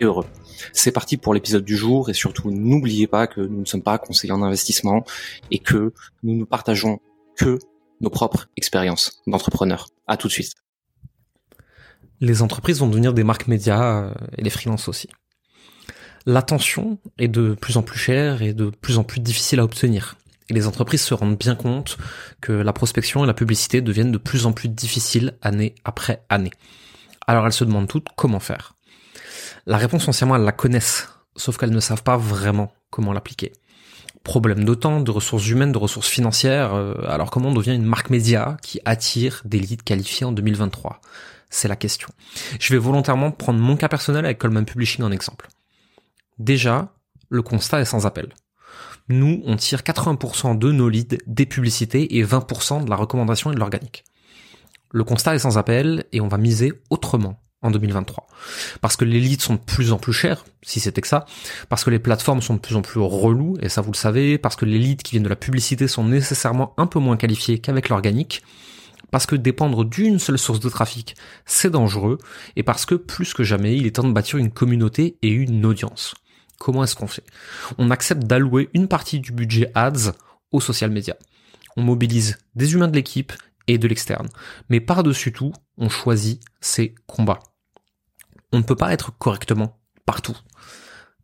et heureux. C'est parti pour l'épisode du jour et surtout n'oubliez pas que nous ne sommes pas conseillers en investissement et que nous ne partageons que nos propres expériences d'entrepreneurs. À tout de suite. Les entreprises vont devenir des marques médias euh, et les freelances aussi. L'attention est de plus en plus chère et de plus en plus difficile à obtenir. Et les entreprises se rendent bien compte que la prospection et la publicité deviennent de plus en plus difficiles année après année. Alors elles se demandent toutes comment faire. La réponse foncièrement, elles la connaissent, sauf qu'elles ne savent pas vraiment comment l'appliquer. Problème de temps, de ressources humaines, de ressources financières, euh, alors comment on devient une marque média qui attire des leads qualifiés en 2023 C'est la question. Je vais volontairement prendre mon cas personnel avec Coleman Publishing en exemple. Déjà, le constat est sans appel. Nous, on tire 80% de nos leads des publicités et 20% de la recommandation et de l'organique. Le constat est sans appel et on va miser autrement en 2023. Parce que les leads sont de plus en plus chers, si c'était que ça, parce que les plateformes sont de plus en plus relous, et ça vous le savez, parce que les leads qui viennent de la publicité sont nécessairement un peu moins qualifiés qu'avec l'organique, parce que dépendre d'une seule source de trafic, c'est dangereux, et parce que plus que jamais, il est temps de bâtir une communauté et une audience. Comment est-ce qu'on fait? On accepte d'allouer une partie du budget ads aux social media. On mobilise des humains de l'équipe et de l'externe. Mais par-dessus tout, on choisit ses combats on ne peut pas être correctement partout.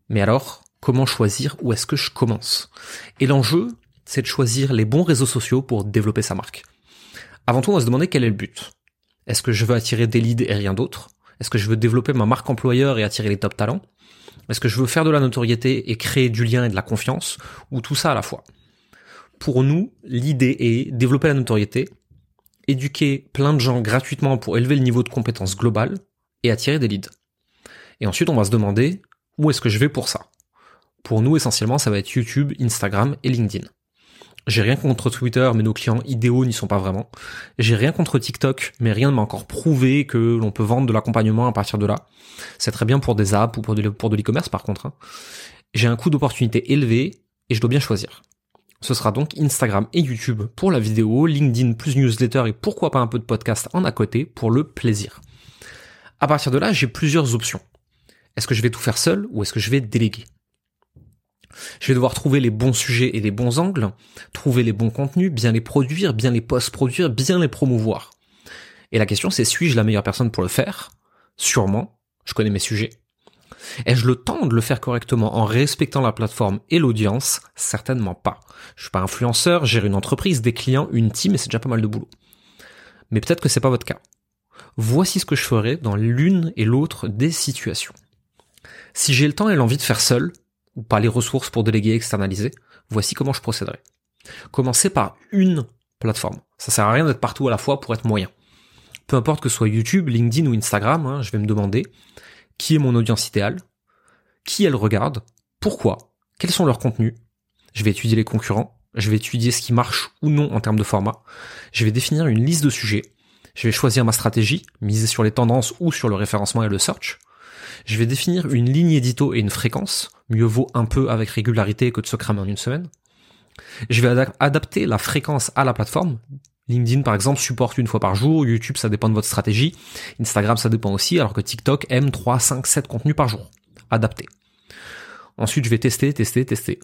Mais alors, comment choisir où est-ce que je commence? Et l'enjeu, c'est de choisir les bons réseaux sociaux pour développer sa marque. Avant tout, on va se demander quel est le but. Est-ce que je veux attirer des leads et rien d'autre? Est-ce que je veux développer ma marque employeur et attirer les top talents? Est-ce que je veux faire de la notoriété et créer du lien et de la confiance? Ou tout ça à la fois? Pour nous, l'idée est développer la notoriété, éduquer plein de gens gratuitement pour élever le niveau de compétence globale et attirer des leads. Et ensuite, on va se demander où est-ce que je vais pour ça? Pour nous, essentiellement, ça va être YouTube, Instagram et LinkedIn. J'ai rien contre Twitter, mais nos clients idéaux n'y sont pas vraiment. J'ai rien contre TikTok, mais rien ne m'a encore prouvé que l'on peut vendre de l'accompagnement à partir de là. C'est très bien pour des apps ou pour de, l'e-commerce par contre. Hein. J'ai un coût d'opportunité élevé et je dois bien choisir. Ce sera donc Instagram et YouTube pour la vidéo, LinkedIn plus newsletter et pourquoi pas un peu de podcast en à côté pour le plaisir. À partir de là, j'ai plusieurs options. Est-ce que je vais tout faire seul ou est-ce que je vais déléguer? Je vais devoir trouver les bons sujets et les bons angles, trouver les bons contenus, bien les produire, bien les post-produire, bien les promouvoir. Et la question c'est suis-je la meilleure personne pour le faire? Sûrement, je connais mes sujets. Ai-je le temps de le faire correctement en respectant la plateforme et l'audience? Certainement pas. Je suis pas influenceur, j'ai une entreprise, des clients, une team et c'est déjà pas mal de boulot. Mais peut-être que c'est pas votre cas. Voici ce que je ferai dans l'une et l'autre des situations. Si j'ai le temps et l'envie de faire seul, ou pas les ressources pour déléguer et externaliser, voici comment je procéderai. Commencez par une plateforme. Ça sert à rien d'être partout à la fois pour être moyen. Peu importe que ce soit YouTube, LinkedIn ou Instagram, hein, je vais me demander qui est mon audience idéale, qui elle regarde, pourquoi, quels sont leurs contenus. Je vais étudier les concurrents, je vais étudier ce qui marche ou non en termes de format. Je vais définir une liste de sujets. Je vais choisir ma stratégie, miser sur les tendances ou sur le référencement et le search. Je vais définir une ligne édito et une fréquence. Mieux vaut un peu avec régularité que de se cramer en une semaine. Je vais adapter la fréquence à la plateforme. LinkedIn, par exemple, supporte une fois par jour. YouTube, ça dépend de votre stratégie. Instagram, ça dépend aussi, alors que TikTok aime 3, 5, 7 contenus par jour. Adapté. Ensuite, je vais tester, tester, tester.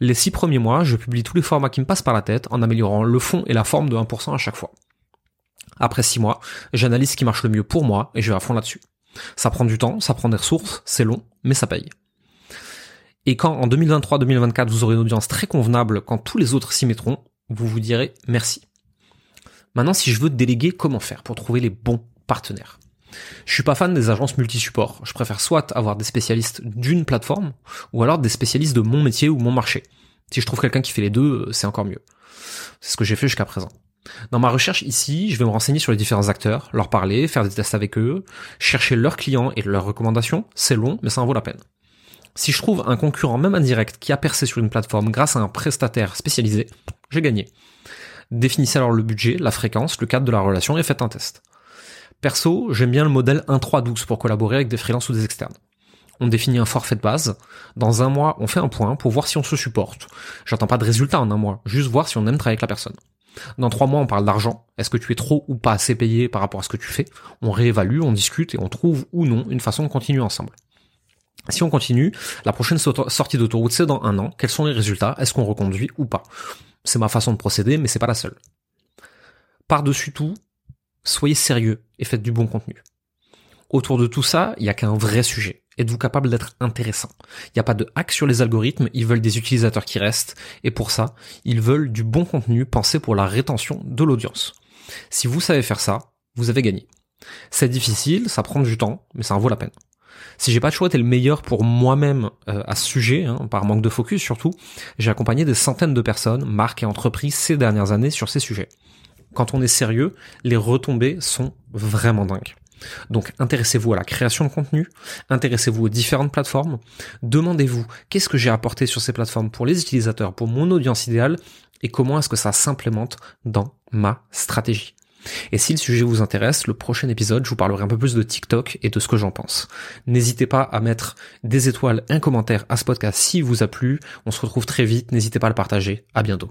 Les six premiers mois, je publie tous les formats qui me passent par la tête en améliorant le fond et la forme de 1% à chaque fois. Après six mois, j'analyse ce qui marche le mieux pour moi et je vais à fond là-dessus. Ça prend du temps, ça prend des ressources, c'est long, mais ça paye. Et quand en 2023-2024 vous aurez une audience très convenable, quand tous les autres s'y mettront, vous vous direz merci. Maintenant, si je veux déléguer, comment faire pour trouver les bons partenaires? Je suis pas fan des agences multi-supports. Je préfère soit avoir des spécialistes d'une plateforme, ou alors des spécialistes de mon métier ou mon marché. Si je trouve quelqu'un qui fait les deux, c'est encore mieux. C'est ce que j'ai fait jusqu'à présent. Dans ma recherche ici, je vais me renseigner sur les différents acteurs, leur parler, faire des tests avec eux, chercher leurs clients et leurs recommandations. C'est long, mais ça en vaut la peine. Si je trouve un concurrent même indirect qui a percé sur une plateforme grâce à un prestataire spécialisé, j'ai gagné. Définissez alors le budget, la fréquence, le cadre de la relation et faites un test. Perso, j'aime bien le modèle 1-3-12 pour collaborer avec des freelances ou des externes. On définit un forfait de base. Dans un mois, on fait un point pour voir si on se supporte. J'attends pas de résultat en un mois, juste voir si on aime travailler avec la personne. Dans trois mois, on parle d'argent. Est-ce que tu es trop ou pas assez payé par rapport à ce que tu fais? On réévalue, on discute et on trouve ou non une façon de continuer ensemble. Si on continue, la prochaine sortie d'autoroute, c'est dans un an. Quels sont les résultats? Est-ce qu'on reconduit ou pas? C'est ma façon de procéder, mais c'est pas la seule. Par-dessus tout, soyez sérieux et faites du bon contenu. Autour de tout ça, il n'y a qu'un vrai sujet. Êtes-vous capable d'être intéressant? Il n'y a pas de hack sur les algorithmes, ils veulent des utilisateurs qui restent, et pour ça, ils veulent du bon contenu pensé pour la rétention de l'audience. Si vous savez faire ça, vous avez gagné. C'est difficile, ça prend du temps, mais ça en vaut la peine. Si j'ai pas de choix, t'es le meilleur pour moi-même euh, à ce sujet, hein, par manque de focus surtout. J'ai accompagné des centaines de personnes, marques et entreprises ces dernières années sur ces sujets. Quand on est sérieux, les retombées sont vraiment dingues. Donc intéressez-vous à la création de contenu, intéressez-vous aux différentes plateformes, demandez-vous qu'est-ce que j'ai apporté sur ces plateformes pour les utilisateurs, pour mon audience idéale, et comment est-ce que ça s'implémente dans ma stratégie. Et si le sujet vous intéresse, le prochain épisode, je vous parlerai un peu plus de TikTok et de ce que j'en pense. N'hésitez pas à mettre des étoiles, un commentaire à ce podcast s'il vous a plu. On se retrouve très vite. N'hésitez pas à le partager. À bientôt.